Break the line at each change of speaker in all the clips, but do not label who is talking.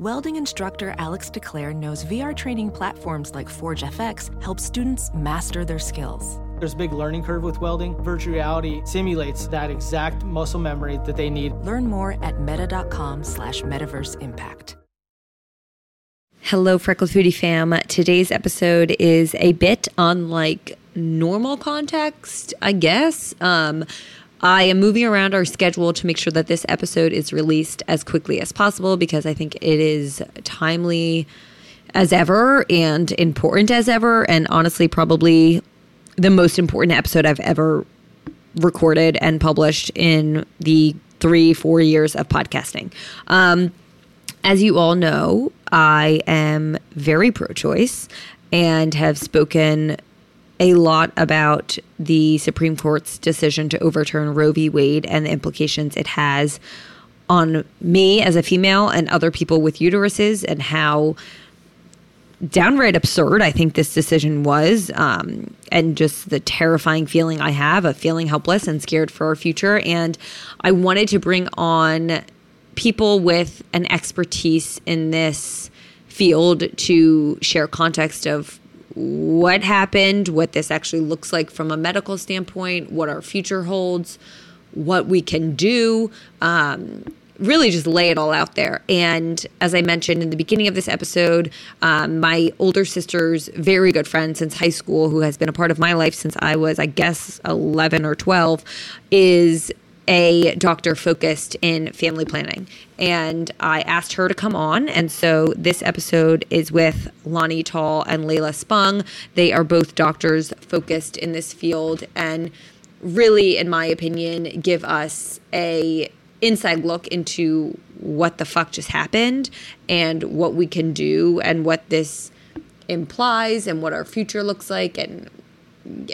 Welding instructor Alex DeClaire knows VR training platforms like Forge FX help students master their skills.
There's a big learning curve with welding. Virtual reality simulates that exact muscle memory that they need.
Learn more at meta.com slash metaverse impact.
Hello, Freckled Foodie fam. Today's episode is a bit unlike normal context, I guess. Um, I am moving around our schedule to make sure that this episode is released as quickly as possible because I think it is timely as ever and important as ever, and honestly, probably the most important episode I've ever recorded and published in the three, four years of podcasting. Um, as you all know, I am very pro choice and have spoken a lot about the Supreme Court's decision to overturn Roe v. Wade and the implications it has on me as a female and other people with uteruses and how downright absurd I think this decision was, um, and just the terrifying feeling I have of feeling helpless and scared for our future. And I wanted to bring on people with an expertise in this field to share context of what happened, what this actually looks like from a medical standpoint, what our future holds, what we can do. Um, really just lay it all out there. And as I mentioned in the beginning of this episode, um, my older sister's very good friend since high school, who has been a part of my life since I was, I guess, 11 or 12, is a doctor focused in family planning. And I asked her to come on. And so this episode is with Lani Tal and Leilah Spung. They are both doctors focused in this field and really, in my opinion, give us a inside look into what the fuck just happened and what we can do and what this implies and what our future looks like and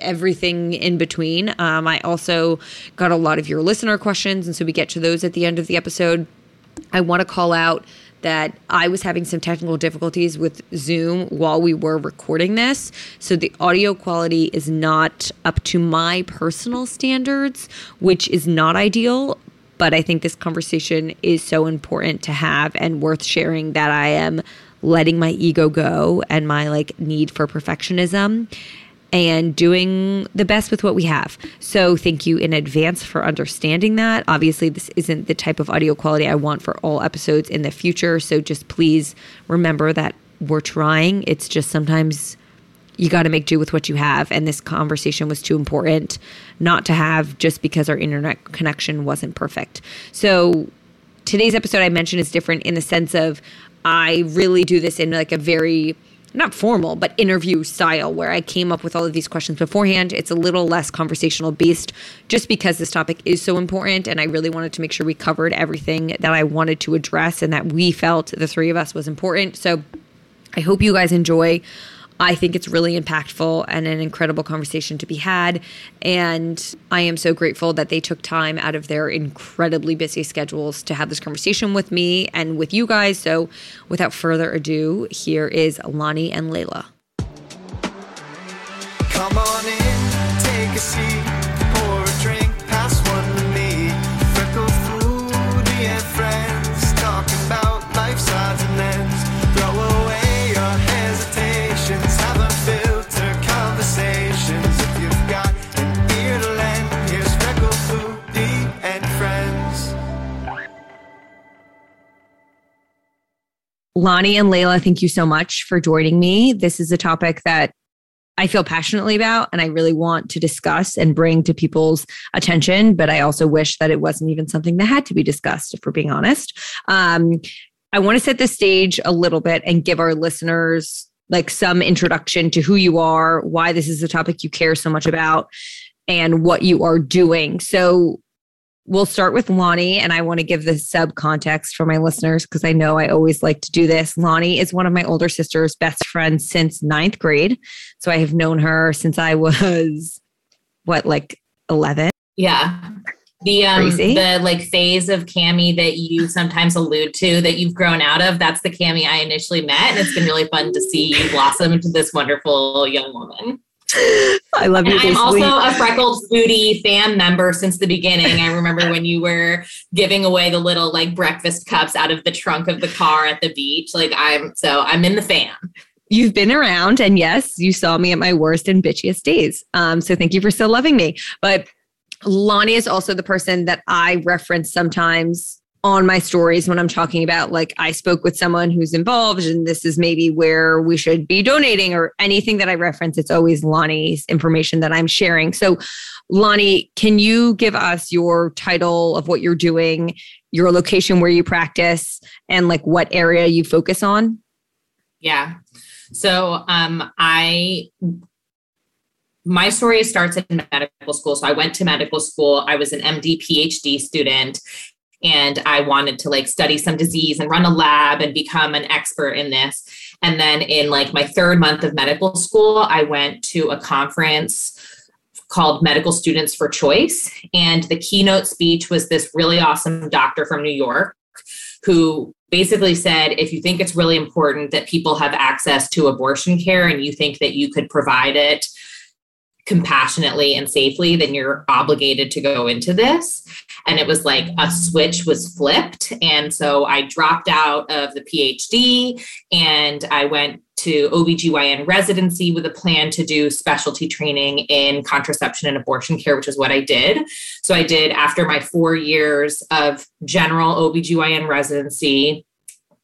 everything in between. Um, I also got a lot of your listener questions, and so we get to those at the end of the episode. I want to call out that I was having some technical difficulties with Zoom while we were recording this. So the audio quality is not up to my personal standards, which is not ideal but I think this conversation is so important to have and worth sharing that I am letting my ego go and my like need for perfectionism and doing the best with what we have. So thank you in advance for understanding that. Obviously, this isn't the type of audio quality I want for all episodes in the future, so just please remember that we're trying. It's just sometimes you got to make do with what you have. And this conversation was too important not to have just because our internet connection wasn't perfect. So today's episode I mentioned is different in the sense of I really do this in like a very not formal, but interview style where I came up with all of these questions beforehand. It's a little less conversational based just because this topic is so important. And I really wanted to make sure we covered everything that I wanted to address and that we felt the three of us was important. So I hope you guys enjoy. I think it's really impactful and an incredible conversation to be had. And I am so grateful that they took time out of their incredibly busy schedules to have this conversation with me and with you guys. So, without further ado, here is Lani and Leilah. Come on in, take a seat. Lani and Leilah, thank you so much for joining me. This is a topic that I feel passionately about and I really want to discuss and bring to people's attention. But I also wish that it wasn't even something that had to be discussed, if we're being honest. Um, I want to set the stage a little bit and give our listeners like some introduction to who you are, why this is a topic you care so much about, and what you are doing. So, we'll start with Lani, and I want to give the sub context for my listeners because I know I always like to do this. Lani is one of my older sister's best friends since ninth grade. So I have known her since I was, what, like 11?
Yeah. The um Crazy. the like phase of Cami that you sometimes allude to that you've grown out of, that's the Cami I initially met. And it's been really fun to see you blossom into this wonderful young woman.
I love you.
I'm also a freckled foodie fan member since the beginning. I remember when you were giving away the little like breakfast cups out of the trunk of the car at the beach. Like I'm so I'm in the fan.
You've been around, and yes, you saw me at my worst and bitchiest days. Um, so thank you for still loving me. But Lani is also the person that I reference sometimes on my stories when I'm talking about like I spoke with someone who's involved and this is maybe where we should be donating or anything that I reference, it's always Lani's information that I'm sharing. So, Lani, can you give us your title of what you're doing, your location where you practice, and like what area you focus on?
Yeah. So, um, I my story starts in medical school. So I went to medical school. I was an MD PhD student and I wanted to like study some disease and run a lab and become an expert in this. And then in like my third month of medical school, I went to a conference called Medical Students for Choice. And the keynote speech was this really awesome doctor from New York who basically said if you think it's really important that people have access to abortion care and you think that you could provide it compassionately and safely, then you're obligated to go into this. And it was like a switch was flipped. And so I dropped out of the PhD and I went to OBGYN residency with a plan to do specialty training in contraception and abortion care, which is what I did. So I did after my four years of general OBGYN residency.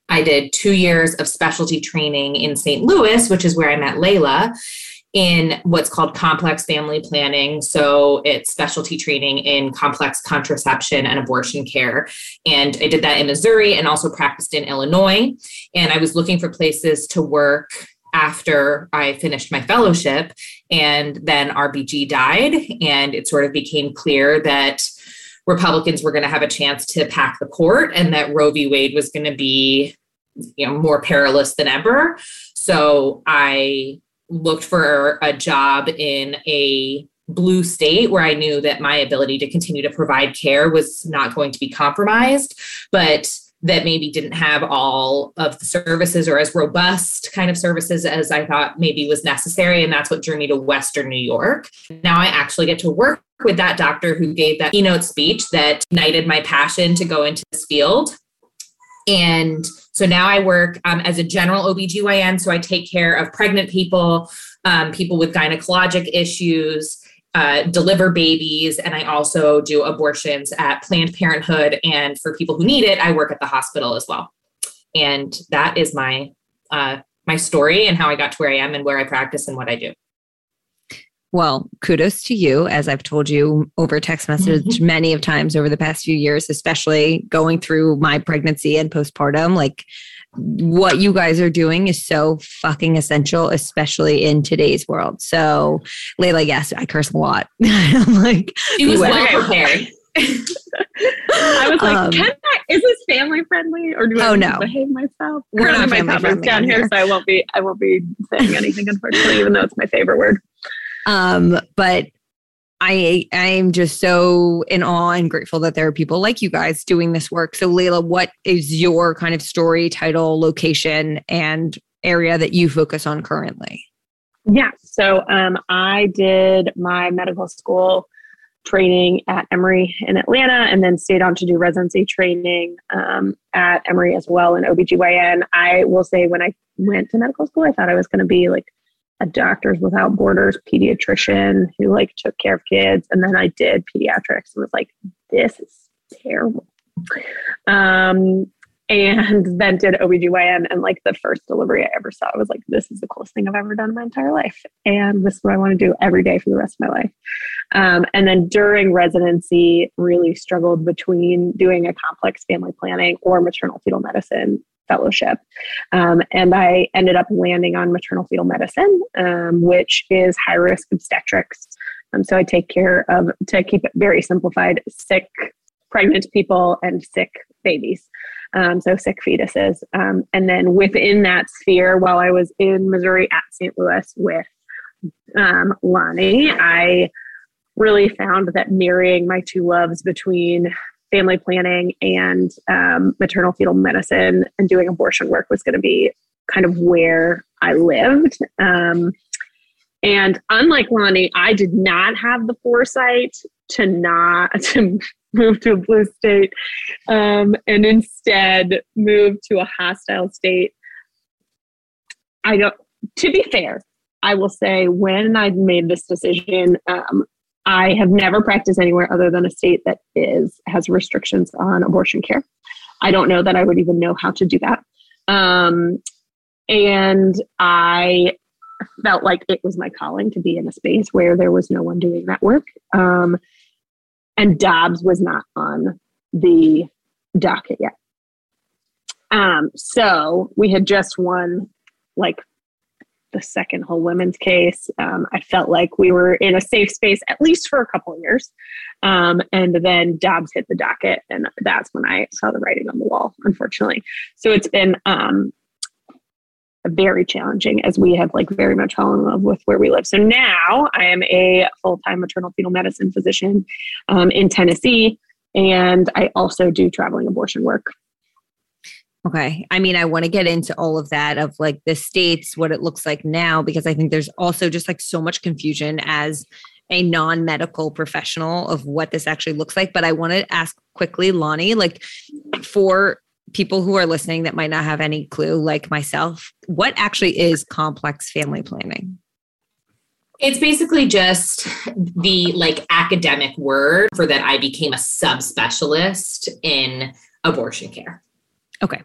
I did two years of specialty training in St. Louis, which is where I met Leilah in what's called complex family planning. So it's specialty training in complex contraception and abortion care. And I did that in Missouri and also practiced in Illinois. And I was looking for places to work after I finished my fellowship. And then RBG died. And it sort of became clear that Republicans were going to have a chance to pack the court and that Roe v. Wade was going to be you know more perilous than ever so i looked for a job in a blue state where I knew that my ability to continue to provide care was not going to be compromised, but that maybe didn't have all of the services or as robust kind of services as I thought maybe was necessary. And that's what drew me to Western New York. Now I actually get to work with that doctor who gave that keynote speech that ignited my passion to go into this field. And so now I work um, as a general OBGYN. So I take care of pregnant people, um, people with gynecologic issues, uh, deliver babies, and I also do abortions at Planned Parenthood. And for people who need it, I work at the hospital as well. And that is my uh, my story and how I got to where I am and where I practice and what I do.
Well, kudos to you, as I've told you over text message many of times over the past few years, especially going through my pregnancy and postpartum. Like what you guys are doing is so fucking essential, especially in today's world. So, Leilah, yes, I curse a lot. I'm
like, she was well prepared.
I was like, um, can I, is this family friendly or do I oh, no. behave myself?
We're not family friendly
down here, here, so I won't be I won't be saying anything unfortunately, even though it's my favorite word.
Um, but I I'm just so in awe and grateful that there are people like you guys doing this work. So Leilah, what is your kind of story, title, location, and area that you focus on currently?
Yeah. So um, I did my medical school training at Emory in Atlanta and then stayed on to do residency training um, at Emory as well in OBGYN. I will say when I went to medical school, I thought I was going to be like a Doctors Without Borders pediatrician who like took care of kids. And then I did pediatrics and was like, this is terrible. Um, and then did OBGYN and like the first delivery I ever saw, I was like, this is the coolest thing I've ever done in my entire life. And this is what I want to do every day for the rest of my life. Um, and then during residency, really struggled between doing a complex family planning or maternal fetal medicine fellowship. Um, and I ended up landing on maternal fetal medicine, um, which is high risk obstetrics. Um, so I take care of, to keep it very simplified, sick pregnant people and sick babies. Um, so sick fetuses. Um, and then within that sphere, while I was in Missouri at St. Louis with um, Lani, I really found that marrying my two loves between family planning and um, maternal fetal medicine and doing abortion work was going to be kind of where I lived. Um, and unlike Lani, I did not have the foresight to not to move to a blue state um, and instead move to a hostile state. I don't. To be fair, I will say when I made this decision, um, I have never practiced anywhere other than a state that is has restrictions on abortion care. I don't know that I would even know how to do that. Um, and I felt like it was my calling to be in a space where there was no one doing that work. Um, and Dobbs was not on the docket yet. Um, so we had just won like the second whole women's case. Um, I felt like we were in a safe space at least for a couple of years. Um, and then Dobbs hit the docket, and that's when I saw the writing on the wall, unfortunately. So it's been um, very challenging as we have like very much fallen in love with where we live. So now I am a full time maternal fetal medicine physician um, in Tennessee, and I also do traveling abortion work.
Okay. I mean, I want to get into all of that of like the states, what it looks like now, because I think there's also just like so much confusion as a non medical professional of what this actually looks like. But I want to ask quickly, Lani, like for people who are listening that might not have any clue, like myself, what actually is complex family planning?
It's basically just the like academic word for that I became a subspecialist in abortion care.
Okay.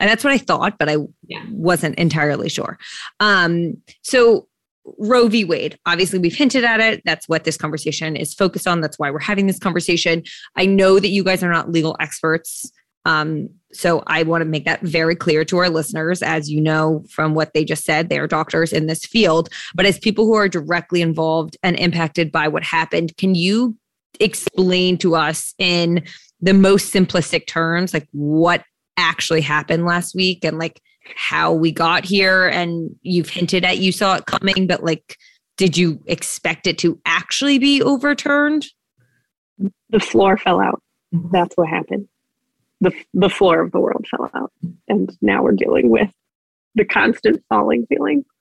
And that's what I thought, but I yeah. wasn't entirely sure. Um, so Roe v. Wade, obviously we've hinted at it. That's what this conversation is focused on. That's why we're having this conversation. I know that you guys are not legal experts. Um, so I want to make that very clear to our listeners. As you know from what they just said, they are doctors in this field. But as people who are directly involved and impacted by what happened, can you explain to us in the most simplistic terms, like what actually happened last week and like how we got here. And you've hinted at you saw it coming but like did you expect it to actually be overturned?
The floor fell out. Mm-hmm. That's what happened. The the floor of the world fell out. And now we're dealing with the constant falling feeling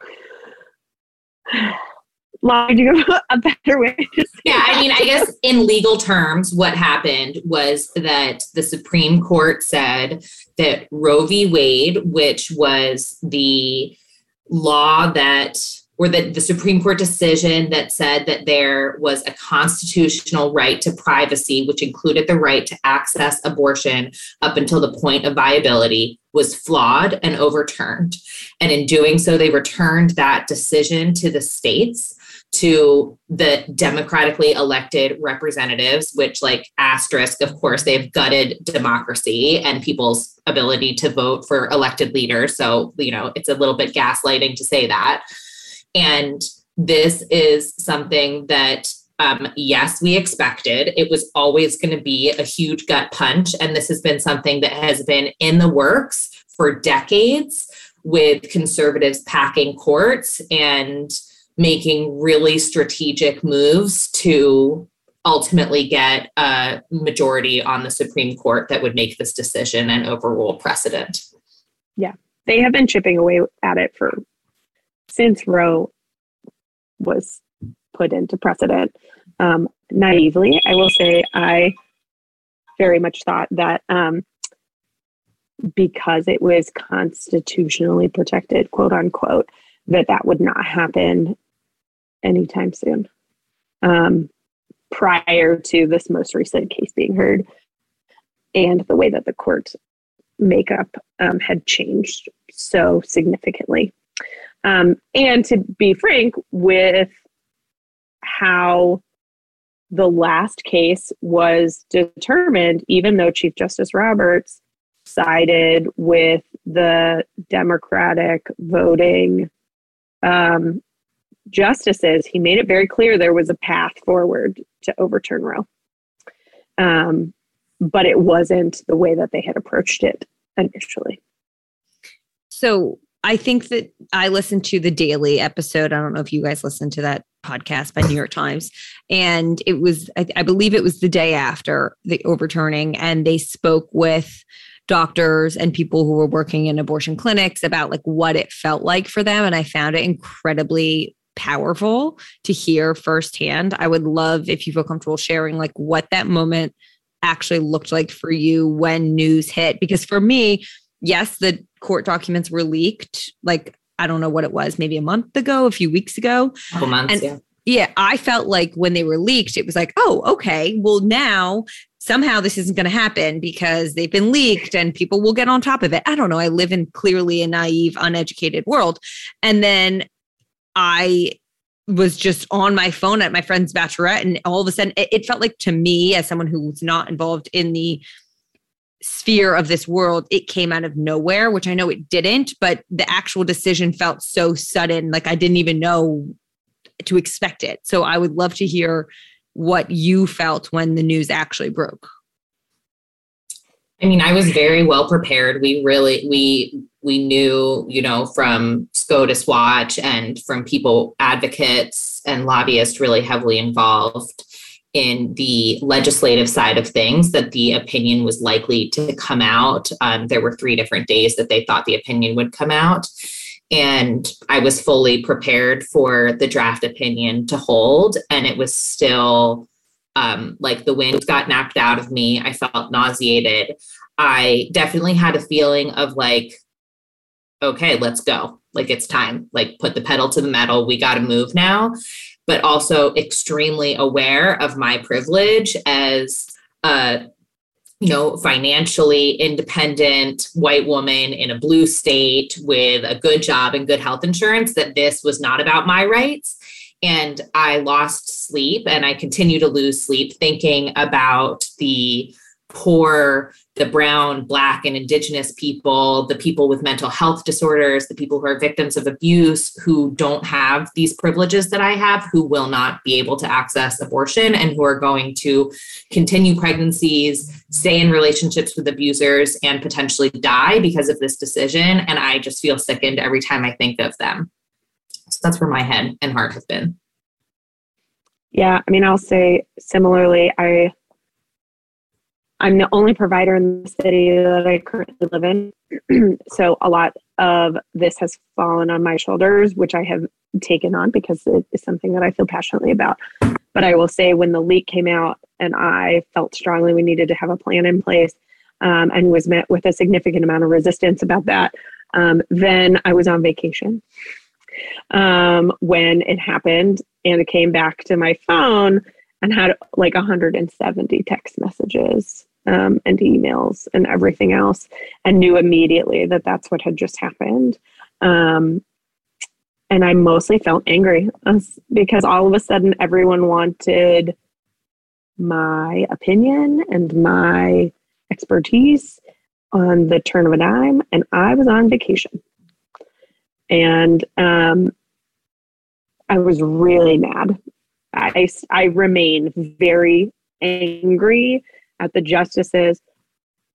do you a better way to say
yeah i mean i guess in legal terms what happened was that the supreme court said that roe v. Wade which was the law that or the, the Supreme Court decision that said that there was a constitutional right to privacy, which included the right to access abortion up until the point of viability, was flawed and overturned. And in doing so, they returned that decision to the states to the democratically elected representatives, which, like, asterisk, of course, they've gutted democracy and people's ability to vote for elected leaders. So, you know, it's a little bit gaslighting to say that. And this is something that um, yes, we expected. It was always going to be a huge gut punch. And this has been something that has been in the works for decades with conservatives packing courts and making really strategic moves to ultimately get a majority on the Supreme Court that would make this decision and overrule precedent.
Yeah, they have been chipping away at it for since Roe was put into precedent. Um, naively, I will say I very much thought that um, because it was constitutionally protected, quote unquote, that that would not happen anytime soon. Um, prior to this most recent case being heard, and the way that the court makeup um, had changed so significantly. Um, and to be frank, with how the last case was determined, even though Chief Justice Roberts sided with the Democratic voting um, justices, he made it very clear there was a path forward to overturn Roe. Um, but it wasn't the way that they had approached it initially.
So I think that I listened to the daily episode. I don't know if you guys listened to that podcast by New York Times. And it was, I, I believe it was the day after the overturning, and they spoke with doctors and people who were working in abortion clinics about like what it felt like for them. And I found it incredibly powerful to hear firsthand. I would love if you feel comfortable sharing like what that moment actually looked like for you when news hit. Because for me, yes, the court documents were leaked. Like, I don't know what it was, maybe a month ago, a few weeks ago.
A couple months,
and,
yeah.
Yeah, I felt like when they were leaked, it was like, oh, okay, well, now somehow this isn't going to happen because they've been leaked and people will get on top of it. I don't know. I live in clearly a naive, uneducated world. And then I was just on my phone at my friend's bachelorette, and all of a sudden, it, it felt like to me, as someone who was not involved in the sphere of this world, it came out of nowhere, which I know it didn't, but the actual decision felt so sudden. Like I didn't even know to expect it. So I would love to hear what you felt when the news actually broke.
I mean, I was very well prepared. We really we we knew, you know, from SCOTUS Watch and from people advocates and lobbyists really heavily involved in the legislative side of things that the opinion was likely to come out. Um, there were three different days that they thought the opinion would come out and I was fully prepared for the draft opinion to hold. And it was still um, like the wind got knocked out of me. I felt nauseated. I definitely had a feeling of like, okay, let's go. Like it's time. Like put the pedal to the metal. We got to move now. But also extremely aware of my privilege as a you know, financially independent white woman in a blue state with a good job and good health insurance, that this was not about my rights. And I lost sleep and I continue to lose sleep thinking about the poor the brown, black, and indigenous people, the people with mental health disorders, the people who are victims of abuse, who don't have these privileges that I have, who will not be able to access abortion, and who are going to continue pregnancies, stay in relationships with abusers, and potentially die because of this decision. And I just feel sickened every time I think of them. So that's where my head and heart have been.
Yeah, I mean, I'll say similarly, I I'm the only provider in the city that I currently live in. so a lot of this has fallen on my shoulders, which I have taken on because it is something that I feel passionately about. But I will say, when the leak came out and I felt strongly we needed to have a plan in place um, and was met with a significant amount of resistance about that, um, then I was on vacation um, when it happened and it came back to my phone and had like 170 text messages um, and emails and everything else, and knew immediately that that's what had just happened. Um, and I mostly felt angry because all of a sudden everyone wanted my opinion and my expertise on the turn of a dime, and I was on vacation. And um, I was really mad. I, I remain very angry at the justices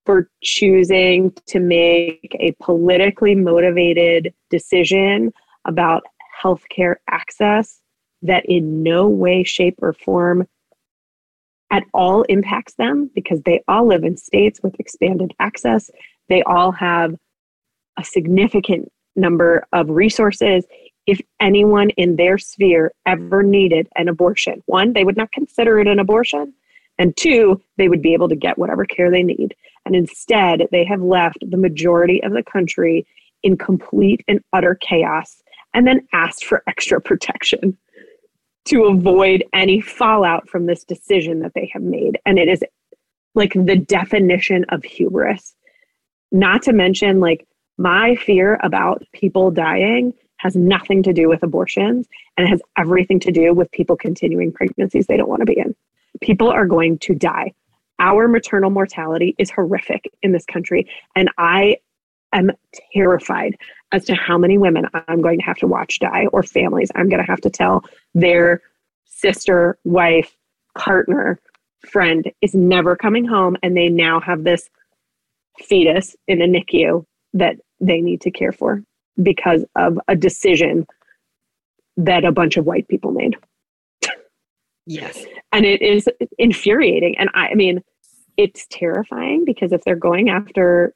for choosing to make a politically motivated decision about healthcare access that in no way, shape, or form at all impacts them because they all live in states with expanded access. They all have a significant number of resources. If anyone in their sphere ever needed an abortion, one, they would not consider it an abortion. And two, they would be able to get whatever care they need. And instead, they have left the majority of the country in complete and utter chaos and then asked for extra protection to avoid any fallout from this decision that they have made. And it is like the definition of hubris. Not to mention, like, my fear about people dying has nothing to do with abortions and it has everything to do with people continuing pregnancies they don't want to be in people are going to die. Our maternal mortality is horrific in this country. And I am terrified as to how many women I'm going to have to watch die or families I'm going to have to tell their sister, wife, partner, friend is never coming home and they now have this fetus in a NICU that they need to care for because of a decision that a bunch of white people made.
Yes.
And it is infuriating. And I, I mean, it's terrifying because if they're going after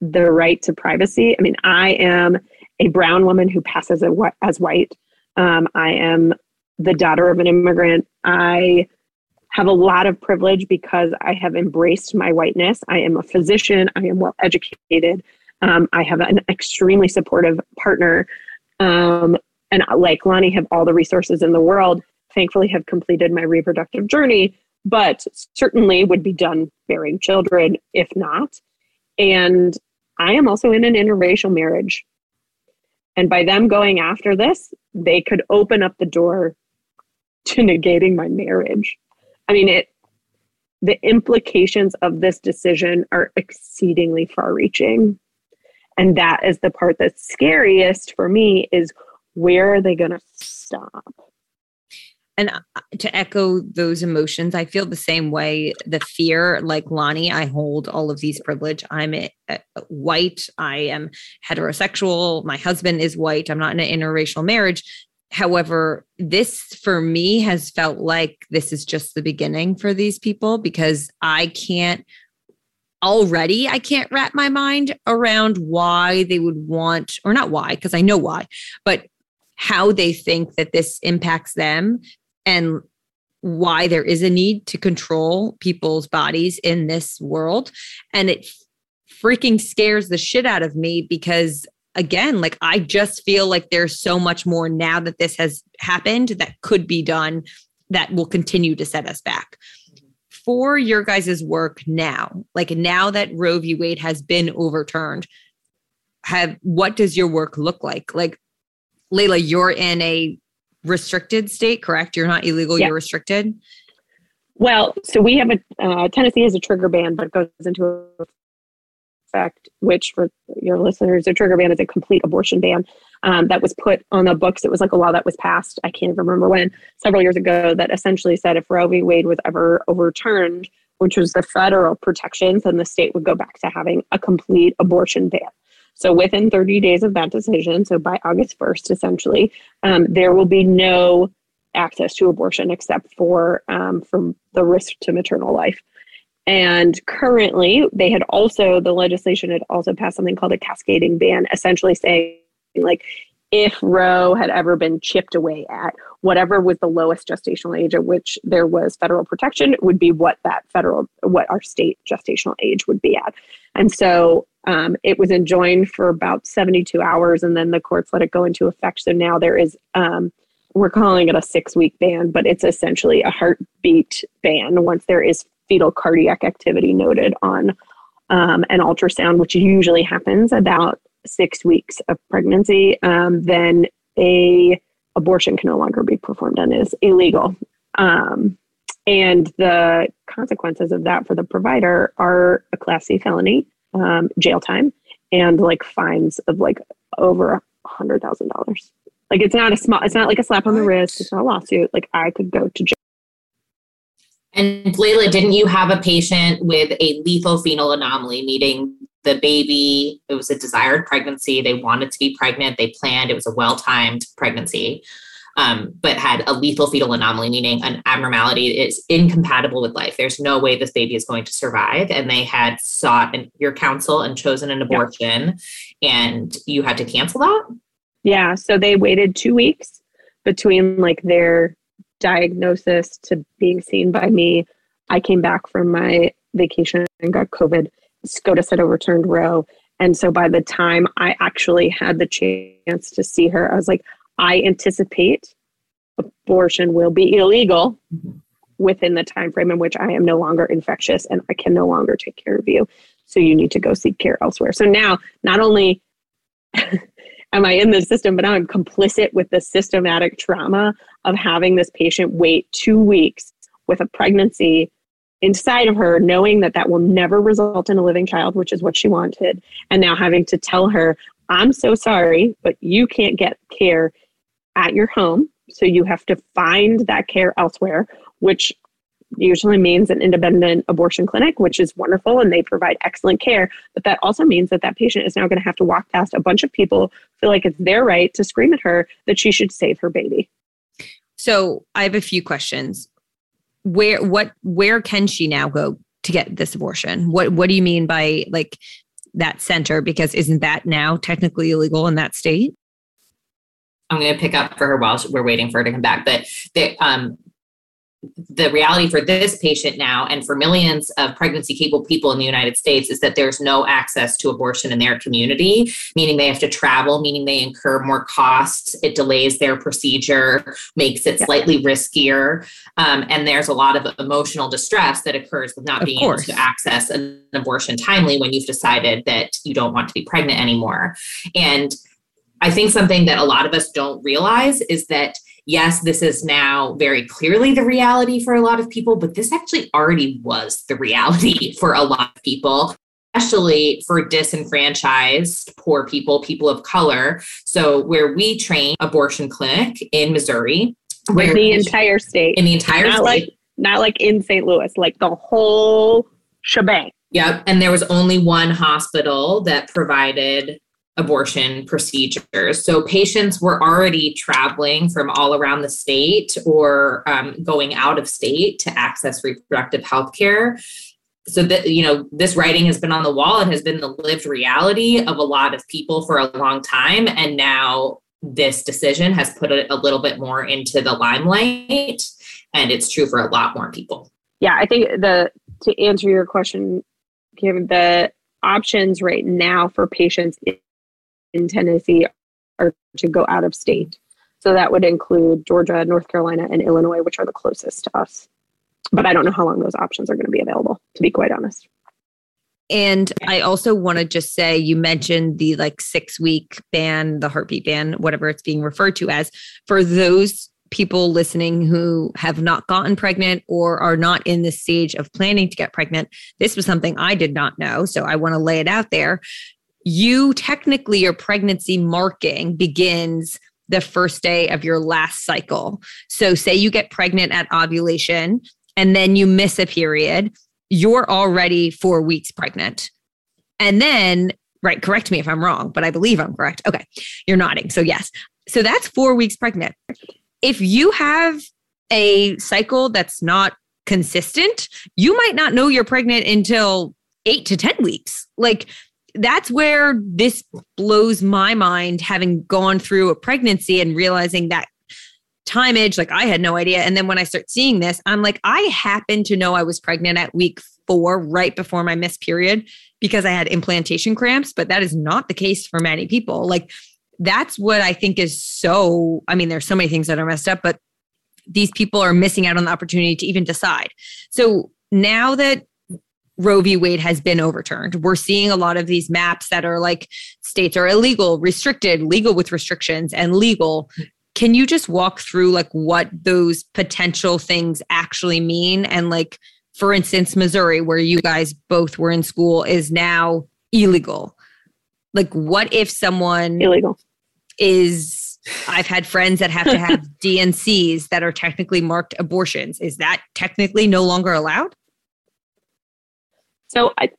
the right to privacy, I mean, I am a brown woman who passes as white. Um, I am the daughter of an immigrant. I have a lot of privilege because I have embraced my whiteness. I am a physician. I am well educated. Um, I have an extremely supportive partner. Um, and like Lani, have all the resources in the world. Thankfully, have completed my reproductive journey, but certainly would be done bearing children if not. And I am also in an interracial marriage. And by them going after this, they could open up the door to negating my marriage. I mean, it the implications of this decision are exceedingly far reaching. And that is the part that's scariest for me is where are they going to stop?
And uh, to echo those emotions, I feel the same way. The fear, like Lani, I hold all of these privilege. I'm a, a white. I am heterosexual. My husband is white. I'm not in an interracial marriage. However, this for me has felt like this is just the beginning for these people because I can't already, I can't wrap my mind around why they would want, or not why, because I know why, but how they think that this impacts them and why there is a need to control people's bodies in this world. And it freaking scares the shit out of me because again, like I just feel like there's so much more now that this has happened that could be done that will continue to set us back. For your guys' work now, like now that Roe v. Wade has been overturned, have what does your work look like? Like Leilah, you're in a restricted state, correct? You're not illegal, yeah. you're restricted.
Well, so we have a uh, Tennessee has a trigger ban, but it goes into effect, which for your listeners, a trigger ban is a complete abortion ban um, that was put on the books. It was like a law that was passed, I can't even remember when, several years ago, that essentially said if Roe v. Wade was ever overturned, which was the federal protections, then the state would go back to having a complete abortion ban. So within 30 days of that decision, so by August 1st, essentially, um, there will be no access to abortion except for um, from the risk to maternal life. And currently, they had also, the legislation had also passed something called a cascading ban, essentially saying, like, if Roe had ever been chipped away at, whatever was the lowest gestational age at which there was federal protection would be what that federal, what our state gestational age would be at. And so um, it was enjoined for about 72 hours, and then the courts let it go into effect. So now there is, um, we're calling it a six week ban, but it's essentially a heartbeat ban once there is fetal cardiac activity noted on um, an ultrasound, which usually happens about six weeks of pregnancy, um, then a abortion can no longer be performed and is illegal. Um, and the consequences of that for the provider are a class C felony, um, jail time, and like fines of like over a hundred thousand dollars. Like it's not a small, it's not like a slap on the wrist. It's not a lawsuit. Like I could go to jail
and Leilah, didn't you have a patient with a lethal fetal anomaly, meaning the baby, it was a desired pregnancy. They wanted to be pregnant. They planned, it was a well timed pregnancy, um, but had a lethal fetal anomaly, meaning an abnormality is incompatible with life. There's no way this baby is going to survive. And they had sought an, your counsel and chosen an abortion, yeah. and you had to cancel that?
Yeah. So they waited two weeks between like their diagnosis to being seen by me, I came back from my vacation and got COVID. SCOTUS had overturned Roe. And so by the time I actually had the chance to see her, I was like, I anticipate abortion will be illegal within the time frame in which I am no longer infectious and I can no longer take care of you. So you need to go seek care elsewhere. So now, not only am I in the system, but I'm complicit with the systematic trauma of having this patient wait two weeks with a pregnancy inside of her, knowing that that will never result in a living child, which is what she wanted. And now having to tell her, I'm so sorry, but you can't get care at your home. So you have to find that care elsewhere, which usually means an independent abortion clinic, which is wonderful and they provide excellent care. But that also means that that patient is now going to have to walk past a bunch of people, feel like it's their right to scream at her that she should save her baby.
So I have a few questions. Where what where can she now go to get this abortion? What what do you mean by like that center? Because isn't that now technically illegal in that state?
I'm going to pick up for her while we're waiting for her to come back. But the, um, the reality for this patient now and for millions of pregnancy capable people in the United States is that there's no access to abortion in their community, meaning they have to travel, meaning they incur more costs. It delays their procedure, makes it slightly riskier. Um, and there's a lot of emotional distress that occurs with not
Of
being
course.
able to access an abortion timely when you've decided that you don't want to be pregnant anymore. And I think something that a lot of us don't realize is that yes, this is now very clearly the reality for a lot of people, but this actually already was the reality for a lot of people. Especially for disenfranchised poor people, people of color. So, where we train abortion clinic in Missouri, where
In the entire state.
in the entire
not
state,
like not like in St. Louis, like the whole shebang.
Yep. And there was only one hospital that provided abortion procedures. So patients were already traveling from all around the state or um, going out of state to access reproductive health care. So that, you know, this writing has been on the wall. and has been the lived reality of a lot of people for a long time. And now this decision has put it a little bit more into the limelight. And it's true for a lot more people.
Yeah, I think the to answer your question, Kim, the options right now for patients in, Tennessee are to go out of state. So that would include Georgia, North Carolina, and Illinois, which are the closest to us. But I don't know how long those options are going to be available, to be quite honest.
And I also want to just say you mentioned the like six week ban, the heartbeat ban, whatever it's being referred to as. For those people listening who have not gotten pregnant or are not in the stage of planning to get pregnant, this was something I did not know. So I want to lay it out there. You technically, your pregnancy marking begins the first day of your last cycle. So, say you get pregnant at ovulation and then you miss a period, you're already four weeks pregnant. And then, right, correct me if I'm wrong, but I believe I'm correct. Okay, you're nodding. So, yes. So, that's four weeks pregnant. If you have a cycle that's not consistent, you might not know you're pregnant until eight to 10 weeks. Like, that's where this blows my mind having gone through a pregnancy and realizing that time timeage like i had no idea. And then when i start seeing this i'm like i happen to know i was pregnant at week four right before my missed period because i had implantation cramps but that is not the case for many people. Like that's what i think is so i mean there's so many things that are messed up but these people are missing out on the opportunity to even decide. So now that Roe v. Wade has been overturned. We're seeing a lot of these maps that are like states are illegal, restricted, legal with restrictions, and legal. Can you just walk through like what those potential things actually mean? And like, for instance, Missouri, where you guys both were in school, is now illegal. Like, what if someone
Illegal.
is I've had friends that have to have DNCs that are technically marked abortions. Is that technically no longer allowed?
So I,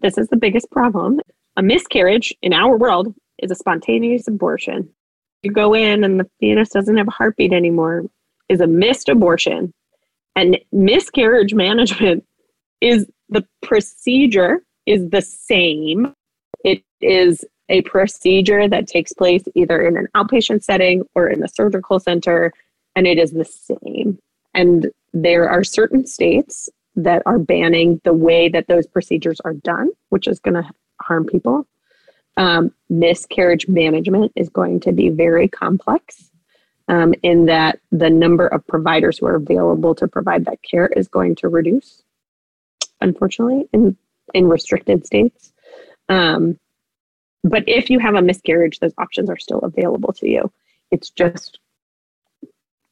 this is the biggest problem. A miscarriage in our world is a spontaneous abortion. You go in and the fetus doesn't have a heartbeat anymore is a missed abortion. And miscarriage management is the procedure is the same. It is a procedure that takes place either in an outpatient setting or in a surgical center, and it is the same. And there are certain states that are banning the way that those procedures are done, which is going to harm people. Um, miscarriage management is going to be very complex um, in that the number of providers who are available to provide that care is going to reduce, unfortunately, in, in restricted states. Um, but if you have a miscarriage, those options are still available to you. It's just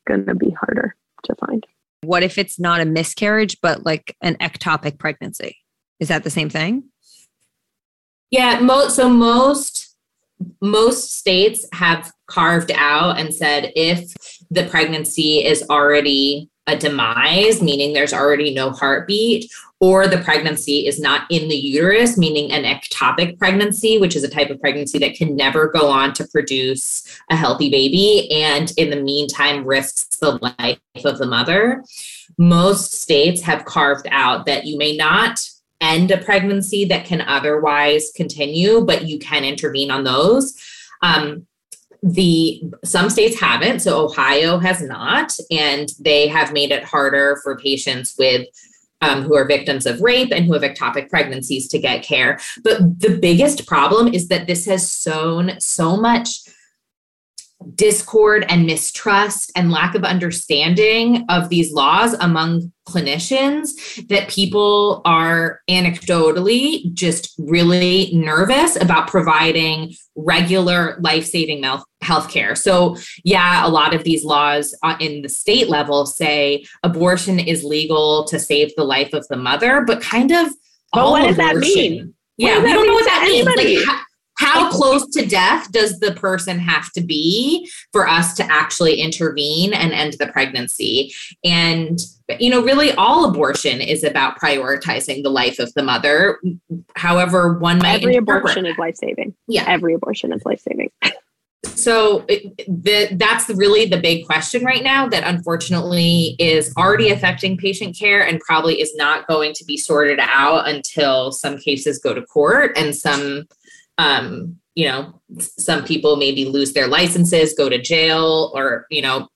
going to be harder to find.
What if it's not a miscarriage, but like an ectopic pregnancy? Is that the same thing?
Yeah, most so most most states have carved out and said if the pregnancy is already a demise, meaning there's already no heartbeat, or the pregnancy is not in the uterus, meaning an ectopic pregnancy, which is a type of pregnancy that can never go on to produce a healthy baby and in the meantime risks the life of the mother. Most states have carved out that you may not end a pregnancy that can otherwise continue, but you can intervene on those. Um, the some states haven't so ohio has not and they have made it harder for patients with um, who are victims of rape and who have ectopic pregnancies to get care. But the biggest problem is that this has sown so much discord and mistrust and lack of understanding of these laws among clinicians that people are anecdotally just really nervous about providing regular life-saving health care. So, yeah, a lot of these laws uh, in the state level say abortion is legal to save the life of the mother, but kind of
but what does that mean?
Yeah, we don't know what that means. Like, how close to death does the person have to be for us to actually intervene and end the pregnancy? And you know really all abortion is about prioritizing the life of the mother. However one might
every abortion is life-saving.
Yeah.
Every abortion is life-saving.
So the, that's really the big question right now that unfortunately is already affecting patient care and probably is not going to be sorted out until some cases go to court and some um, you know, some people maybe lose their licenses, go to jail, or, you know,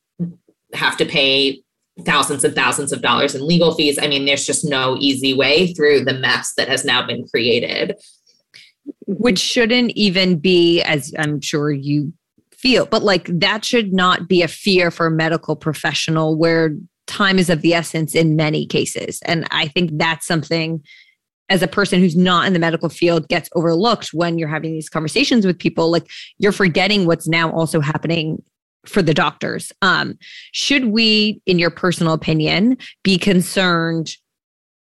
have to pay thousands and thousands of dollars in legal fees. I mean, there's just no easy way through the mess that has now been created.
Which shouldn't even be, as I'm sure you feel, but like that should not be a fear for a medical professional where time is of the essence in many cases. And I think that's something as a person who's not in the medical field gets overlooked when you're having these conversations with people like you're forgetting what's now also happening for the doctors. Um should we in your personal opinion be concerned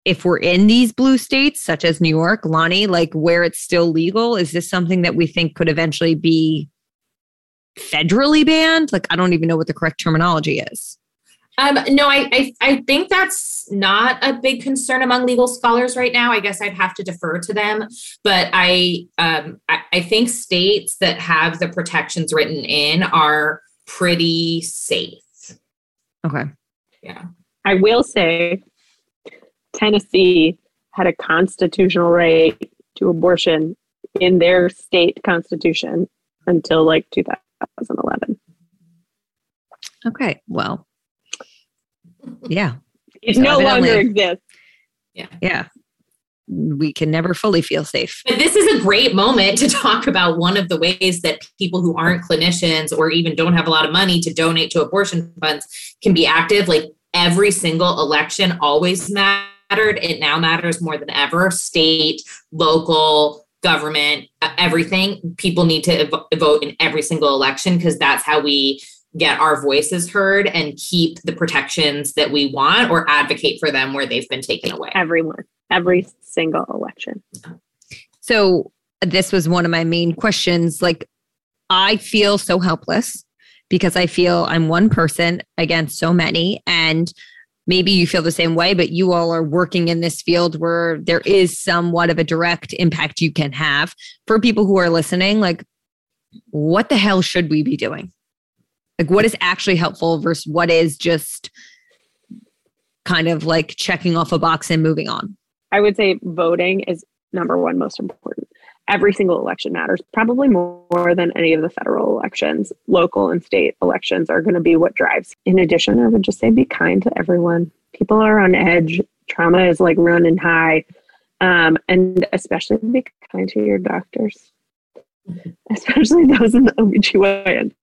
if we're in these blue states such as new york Lani like where it's still legal? Is this something that we think could eventually be federally banned? Like i don't even know what the correct terminology is
um, no, I, I, I think that's not a big concern among legal scholars right now. I guess I'd have to defer to them, but I um, I, I think states that have the protections written in are pretty safe.
Okay.
Yeah.
I will say, Tennessee had a constitutional right to abortion in their state constitution until like 2011.
Okay. Well, yeah.
It so no longer exists.
Yeah.
Yeah. We can never fully feel safe.
But this is a great moment to talk about one of the ways that people who aren't clinicians or even don't have a lot of money to donate to abortion funds can be active. Like every single election always mattered. It now matters more than ever. State, local, government, everything. People need to vote in every single election because that's how we get our voices heard and keep the protections that we want or advocate for them where they've been taken away.
Everyone, every single election.
So, this was one of my main questions. Like, I feel so helpless because I feel I'm one person against so many. And maybe you feel the same way, but you all are working in this field where there is somewhat of a direct impact you can have. For people who are listening, like, what the hell should we be doing? Like what is actually helpful versus what is just kind of like checking off a box and moving on?
I would say voting is number one most important. Every single election matters, probably more than any of the federal elections. Local and state elections are going to be what drives. In addition, I would just say be kind to everyone. People are on edge. Trauma is like running high. Um, and especially be kind to your doctors, especially those in the OBGYN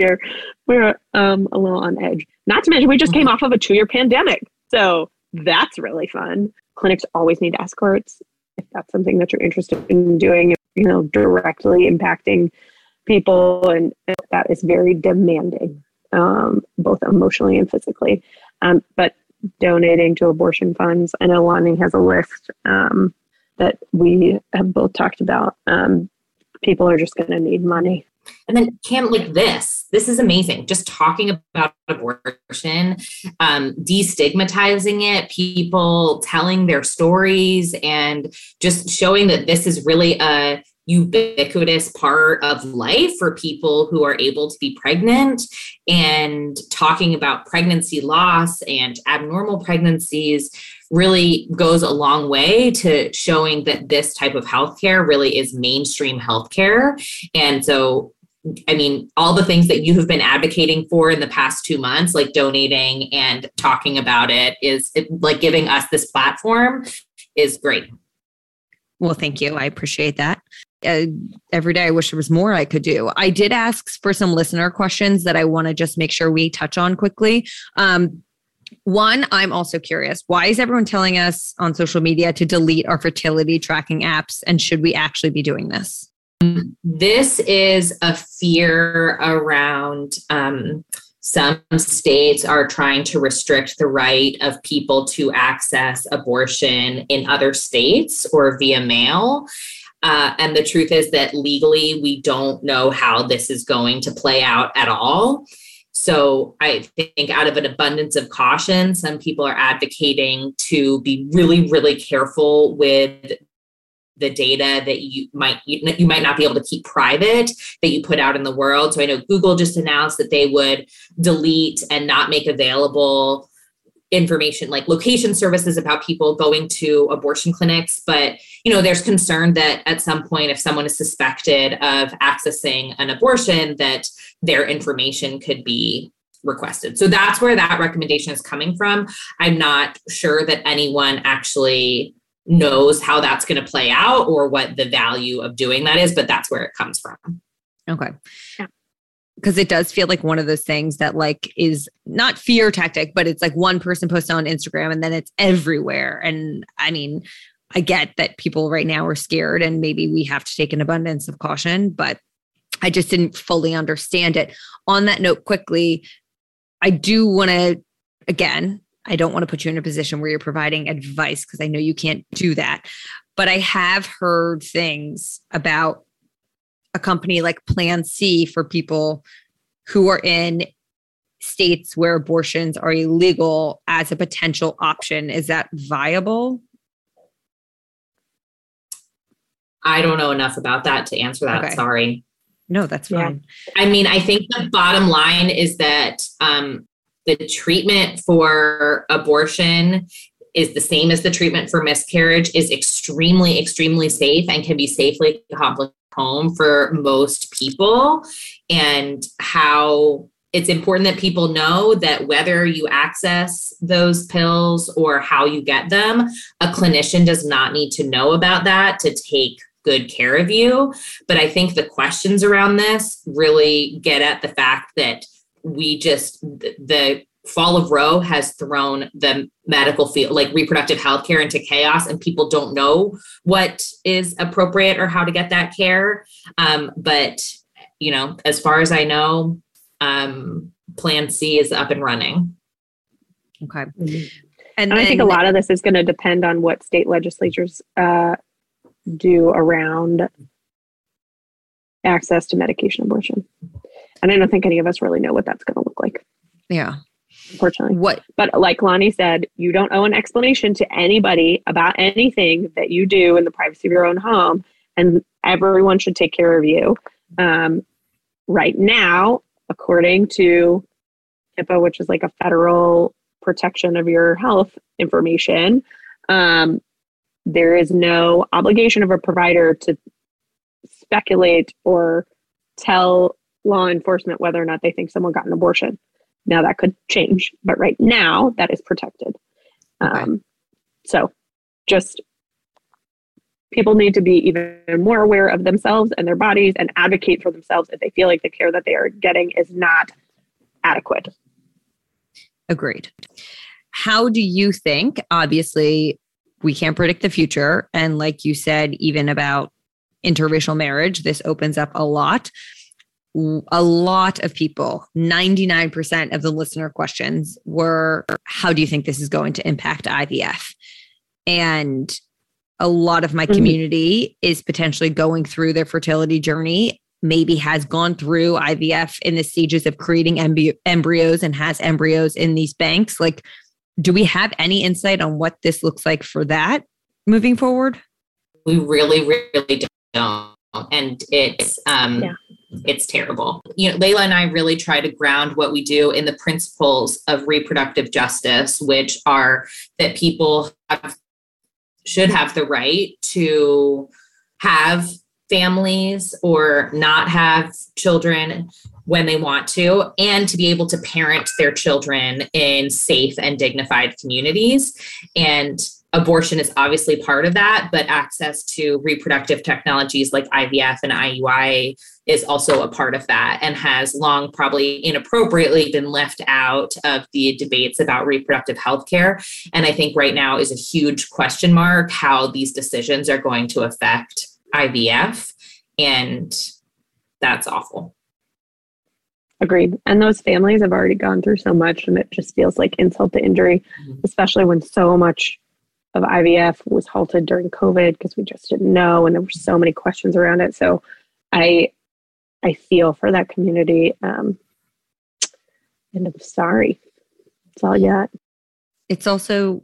here we're um, a little on edge. Not to mention, we just came mm-hmm. off of a two year pandemic. So that's really fun. Clinics always need escorts if that's something that you're interested in doing, you know, directly impacting people. And that is very demanding, um, both emotionally and physically. Um, but donating to abortion funds, I know Lani has a list um, that we have both talked about. Um, people are just going to need money
and then Cam, like this, this is amazing. Just talking about abortion, um, destigmatizing it, people telling their stories, and just showing that this is really a ubiquitous part of life for people who are able to be pregnant and talking about pregnancy loss and abnormal pregnancies really goes a long way to showing that this type of healthcare really is mainstream healthcare. And so I mean, all the things that you have been advocating for in the past two months, like donating and talking about it, is it, like giving us this platform is great.
Well, thank you. I appreciate that. Uh, every day, I wish there was more I could do. I did ask for some listener questions that I want to just make sure we touch on quickly. Um, one, I'm also curious why is everyone telling us on social media to delete our fertility tracking apps? And should we actually be doing this?
This is a fear around um, some states are trying to restrict the right of people to access abortion in other states or via mail. Uh, and the truth is that legally, we don't know how this is going to play out at all. So I think out of an abundance of caution, some people are advocating to be really, really careful with the data that you might you, might not be able to keep private that you put out in the world. So I know Google just announced that they would delete and not make available information like location services about people going to abortion clinics but you know there's concern that at some point if someone is suspected of accessing an abortion that their information could be requested so that's where that recommendation is coming from i'm not sure that anyone actually knows how that's going to play out or what the value of doing that is, but that's where it comes from.
Okay. Yeah. Because it does feel like one of those things that like is not fear tactic, but it's like one person posts on Instagram and then it's everywhere. And I mean, I get that people right now are scared and maybe we have to take an abundance of caution, but I just didn't fully understand it. On that note, quickly, I do want to again I don't want to put you in a position where you're providing advice because I know you can't do that. But I have heard things about a company like Plan C for people who are in states where abortions are illegal as a potential option. Is that viable?
I don't know enough about that to answer that. Okay. Sorry.
No, that's fine.
Yeah. I mean, I think the bottom line is that um, the treatment for abortion is the same as the treatment for miscarriage is extremely extremely safe and can be safely accomplished home for most people and how it's important that people know that whether you access those pills or how you get them a clinician does not need to know about that to take good care of you. But i think the questions around this really get at the fact that we just the fall of Roe has thrown the medical field, like reproductive health care, into chaos, and people don't know what is appropriate or how to get that care. Um, but you know, as far as I know, um, Plan C is up and running.
Okay.
Mm-hmm. And, and then, I think a lot of this is going to depend on what state legislatures uh, do around access to medication abortion. And I don't think any of us really know what that's going to look like.
Yeah.
Unfortunately.
What?
But like Lani said, you don't owe an explanation to anybody about anything that you do in the privacy of your own home. And everyone should take care of you. Um, right now, according to HIPAA, which is like a federal protection of your health information, um, there is no obligation of a provider to speculate or tell law enforcement whether or not they think someone got an abortion. Now that could change, but right now that is protected. Um, so just people need to be even more aware of themselves and their bodies and advocate for themselves if they feel like the care that they are getting is not adequate.
Agreed. How do you think? Obviously, we can't predict the future. And like you said, even about interracial marriage, this opens up a lot a lot of people, 99% of the listener questions were How do you think this is going to impact IVF? And a lot of my mm-hmm. community is potentially going through their fertility journey maybe has gone through IVF in the stages of creating emby- embryos and has embryos in these banks. Like, do we have any insight on what this looks like for that moving forward?
We really, really don't. And it's um yeah. It's terrible. You know, Leilah and I really try to ground what we do in the principles of reproductive justice, which are that people have, should have the right to have families or not have children when they want to, and to be able to parent their children in safe and dignified communities. And abortion is obviously part of that, but access to reproductive technologies like IVF and IUI is also a part of that and has long probably inappropriately been left out of the debates about reproductive health care. And I think right now is a huge question mark how these decisions are going to affect IVF. And that's awful.
Agreed. And those families have already gone through so much, and it just feels like insult to injury, mm-hmm. especially when so much of IVF was halted during COVID because we just didn't know, and there were so many questions around it. So, I, I feel for that community, um, and I'm sorry. That's all got.
It's also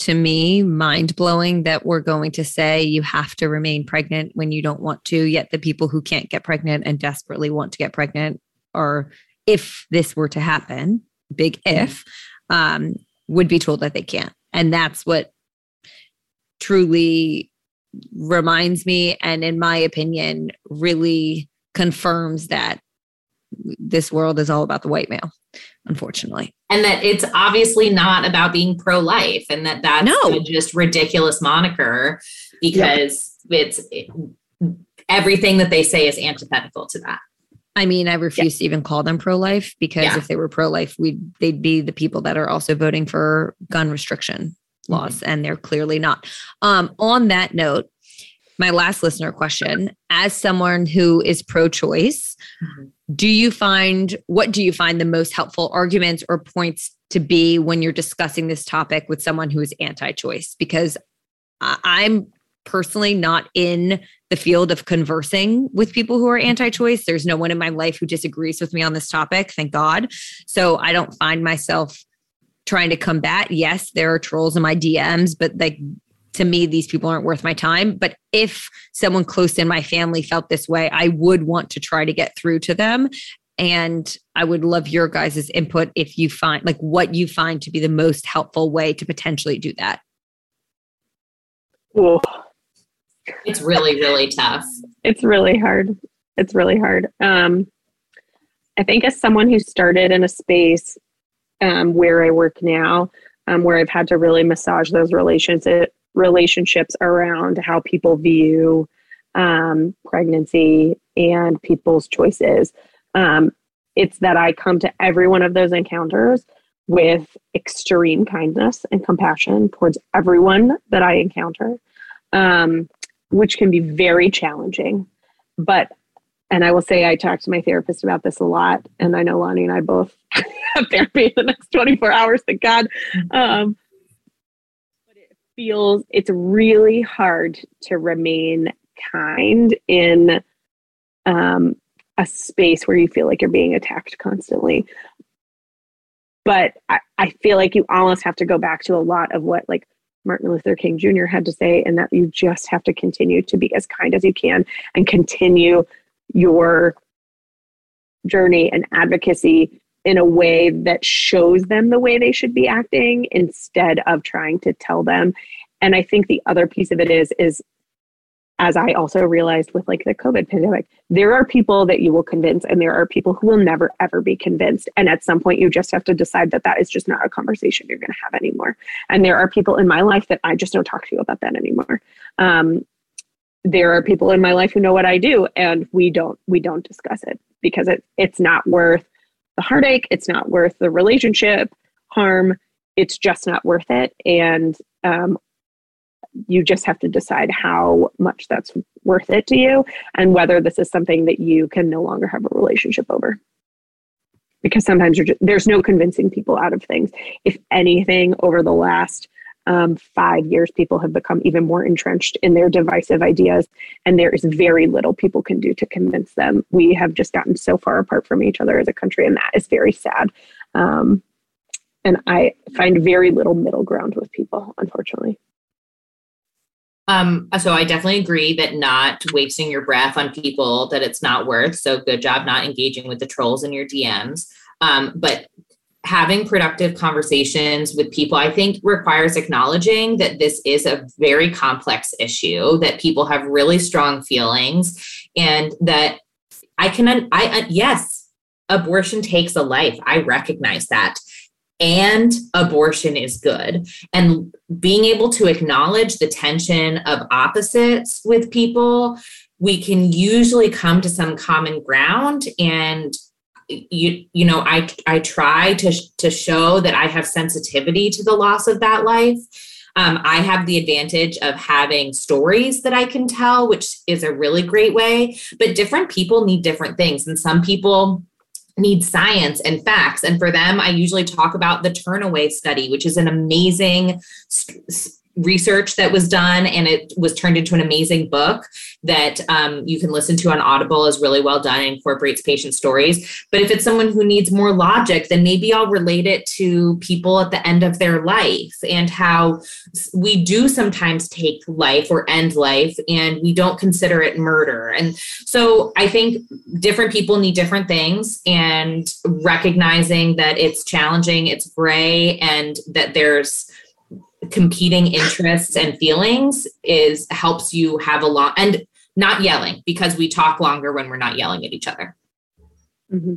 to me mind blowing that we're going to say you have to remain pregnant when you don't want to, yet the people who can't get pregnant and desperately want to get pregnant, are, if this were to happen, big if, um, would be told that they can't. And that's what truly reminds me, and in my opinion, really confirms that this world is all about the white male unfortunately.
And that it's obviously not about being pro life and that that's
no.
just ridiculous moniker because yep. it's it, everything that they say is antithetical to that.
I mean, I refuse to even call them pro-life because yeah. if they were pro-life, we they'd be the people that are also voting for gun restriction laws, mm-hmm. and they're clearly not. Um, on that note, my last listener question: As someone who is pro-choice, mm-hmm. do you find what do you find the most helpful arguments or points to be when you're discussing this topic with someone who is anti-choice? Because i'm personally not in the field of conversing with people who are anti-choice. There's no one in my life who disagrees with me on this topic thank god. So i don't find myself trying to combat yes there are trolls in my dms but like to me, these people aren't worth my time. But if someone close in my family felt this way, I would want to try to get through to them. And I would love your guys' input if you find like what you find to be the most helpful way to potentially do that.
Ooh.
It's really, really tough.
It's really hard. It's really hard. Um, I think as someone who started in a space um, where I work now, um, where I've had to really massage those relationships relationships around how people view um, pregnancy and people's choices. Um, it's that I come to every one of those encounters with extreme kindness and compassion towards everyone that I encounter, um, which can be very challenging. But, and I will say, I talk to my therapist about this a lot, and I know Lani and I both therapy in the next 24 hours, thank God. Um, feels it's really hard to remain kind in um, a space where you feel like you're being attacked constantly. But I, I feel like you almost have to go back to a lot of what like Martin Luther King Jr. had to say, and that you just have to continue to be as kind as you can and continue your journey and advocacy in a way that shows them the way they should be acting instead of trying to tell them. And I think the other piece of it is is as I also realized with like the COVID pandemic, there are people that you will convince and there are people who will never ever be convinced. And at some point, you just have to decide that that is just not a conversation you're going to have anymore. And there are people in my life that I just don't talk to you about that anymore. Um, there are people in my life who know what I do and we don't we don't discuss it because it it's not worth the heartache, it's not worth the relationship harm, it's just not worth it. And um, you just have to decide how much that's worth it to you and whether this is something that you can no longer have a relationship over. Because sometimes just, there's no convincing people out of things. If anything, over the last um, five years, people have become even more entrenched in their divisive ideas, and there is very little people can do to convince them. We have just gotten so far apart from each other as a country, and that is very sad. Um, and I find very little middle ground with people, unfortunately.
Um, so I definitely agree that not wasting your breath on people that it's not worth. So good job not engaging with the trolls in your DMs. Um, but having productive conversations with people, I think requires acknowledging that this is a very complex issue, that people have really strong feelings, and that I can, I, yes, abortion takes a life. I recognize that and abortion is good. And being able to acknowledge the tension of opposites with people, we can usually come to some common ground and you you know i i try to to show that i have sensitivity to the loss of that life um, i have the advantage of having stories that i can tell which is a really great way but different people need different things and some people need science and facts. And for them, I usually talk about the Turnaway study, which is an amazing st- research that was done and it was turned into an amazing book that um, you can listen to on audible is really well done and incorporates patient stories. But if it's someone who needs more logic then maybe i'll relate it to people at the end of their life and how we do sometimes take life or end life and we don't consider it murder. And so i think different people need different things and recognizing that it's challenging it's gray and that there's competing interests and feelings is helps you have a lot and not yelling because we talk longer when we're not yelling at each other.
Mm-hmm.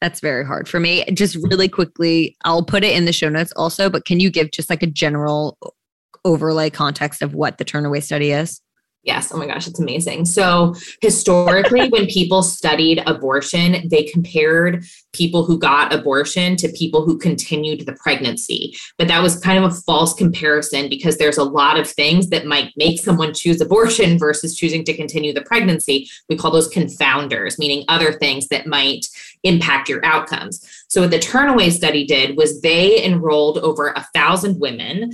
That's very hard for me. Just really quickly, I'll put it in the show notes also, but can you give just like a general overlay context of what the Turnaway study is?
Yes. Oh my gosh, it's amazing. So, historically, when people studied abortion, they compared people who got abortion to people who continued the pregnancy. But that was kind of a false comparison because there's a lot of things that might make someone choose abortion versus choosing to continue the pregnancy. We call those confounders, meaning other things that might impact your outcomes. So, what the Turnaway study did was they enrolled over a thousand women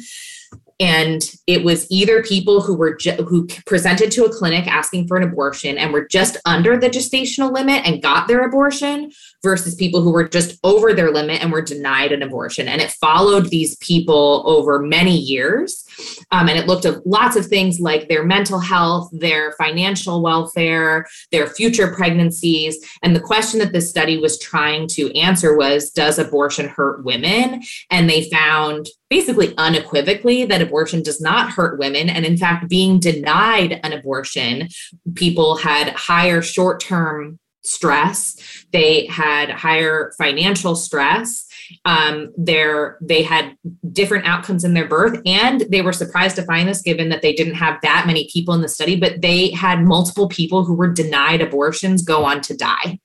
and it was either people who were ju- who presented to a clinic asking for an abortion and were just under the gestational limit and got their abortion versus people who were just over their limit and were denied an abortion. And it followed these people over many years. Um, and it looked at lots of things like their mental health their financial welfare their future pregnancies. And the question that this study was trying to answer was does abortion hurt women? And they found basically unequivocally that abortion does not hurt women. And in fact, being denied an abortion, people had higher short term stress, they had higher financial stress. Um, there they had different outcomes in their birth and they were surprised to find this given that they didn't have that many people in the study but they had multiple people who were denied abortions go on to die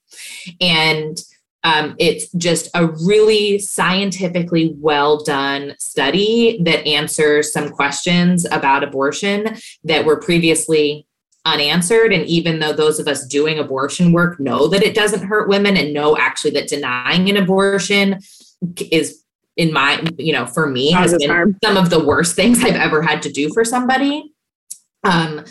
and um, it's just a really scientifically well done study that answers some questions about abortion that were previously unanswered. And even though those of us doing abortion work know that it doesn't hurt women and know actually that denying an abortion is in my, you know, for me has been harm. some of the worst things I've ever had to do for somebody. Um,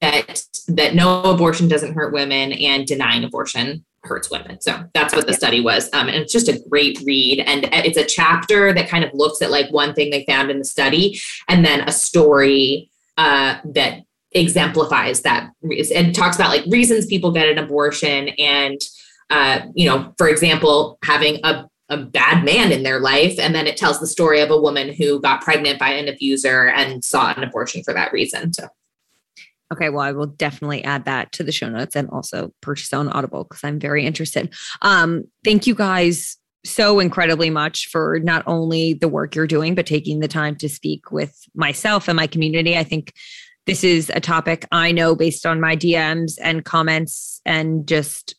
that that no abortion doesn't hurt women and denying abortion hurts women. So that's what the study was. Um, and it's just a great read. And it's a chapter that kind of looks at like one thing they found in the study and then a story uh, that exemplifies that and talks about like reasons people get an abortion and uh, you know for example having a, a bad man in their life and then it tells the story of a woman who got pregnant by an abuser and sought an abortion for that reason so
Okay, well, I will definitely add that to the show notes and also purchase on Audible because I'm very interested. Um, thank you guys so incredibly much for not only the work you're doing, but taking the time to speak with myself and my community. I think this is a topic I know based on my DMs and comments and just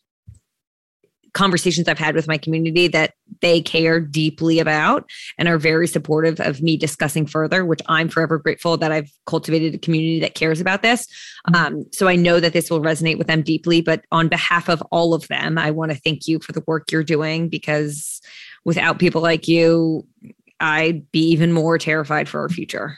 conversations I've had with my community that they care deeply about and are very supportive of me discussing further, which I'm forever grateful that I've cultivated a community that cares about this. Mm-hmm. Um, so I know that this will resonate with them deeply. But on behalf of all of them, I want to thank you for the work you're doing because without people like you, I'd be even more terrified for our future.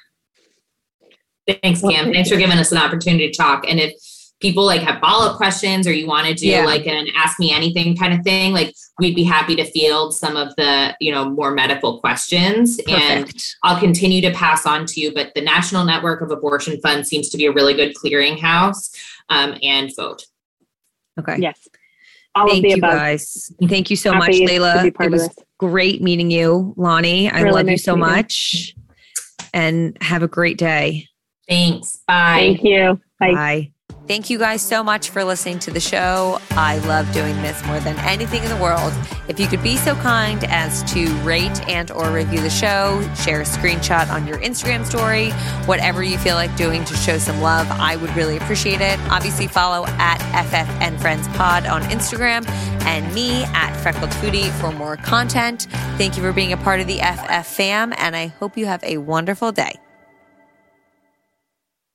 Thanks, Cam. Thanks for giving us an opportunity to talk. And if people like have follow-up questions or you want to do
Yeah.
like an ask me anything kind of thing, like we'd be happy to field some of the, you know, more medical questions. And I'll continue to pass on to you. But the National Network of Abortion Funds seems to be a really good clearinghouse um, and vote.
Okay.
Yes. All
Thank
of the
you
above.
guys. Thank you so much,
Happy to Leilah.
It was great meeting you, Lani. I
Really
love you so
to meet you.
much. And have a great day.
Thanks. Bye.
Thank you. Bye.
Bye. Thank you guys so much for listening to the show. I love doing this more than anything in the world. If you could be so kind as to rate and or review the show, share a screenshot on your Instagram story, whatever you feel like doing to show some love, I would really appreciate it. Obviously follow at FFN Friends Pod on Instagram and me at Freckled Foodie for more content. Thank you for being a part of the FF fam and I hope you have a wonderful day.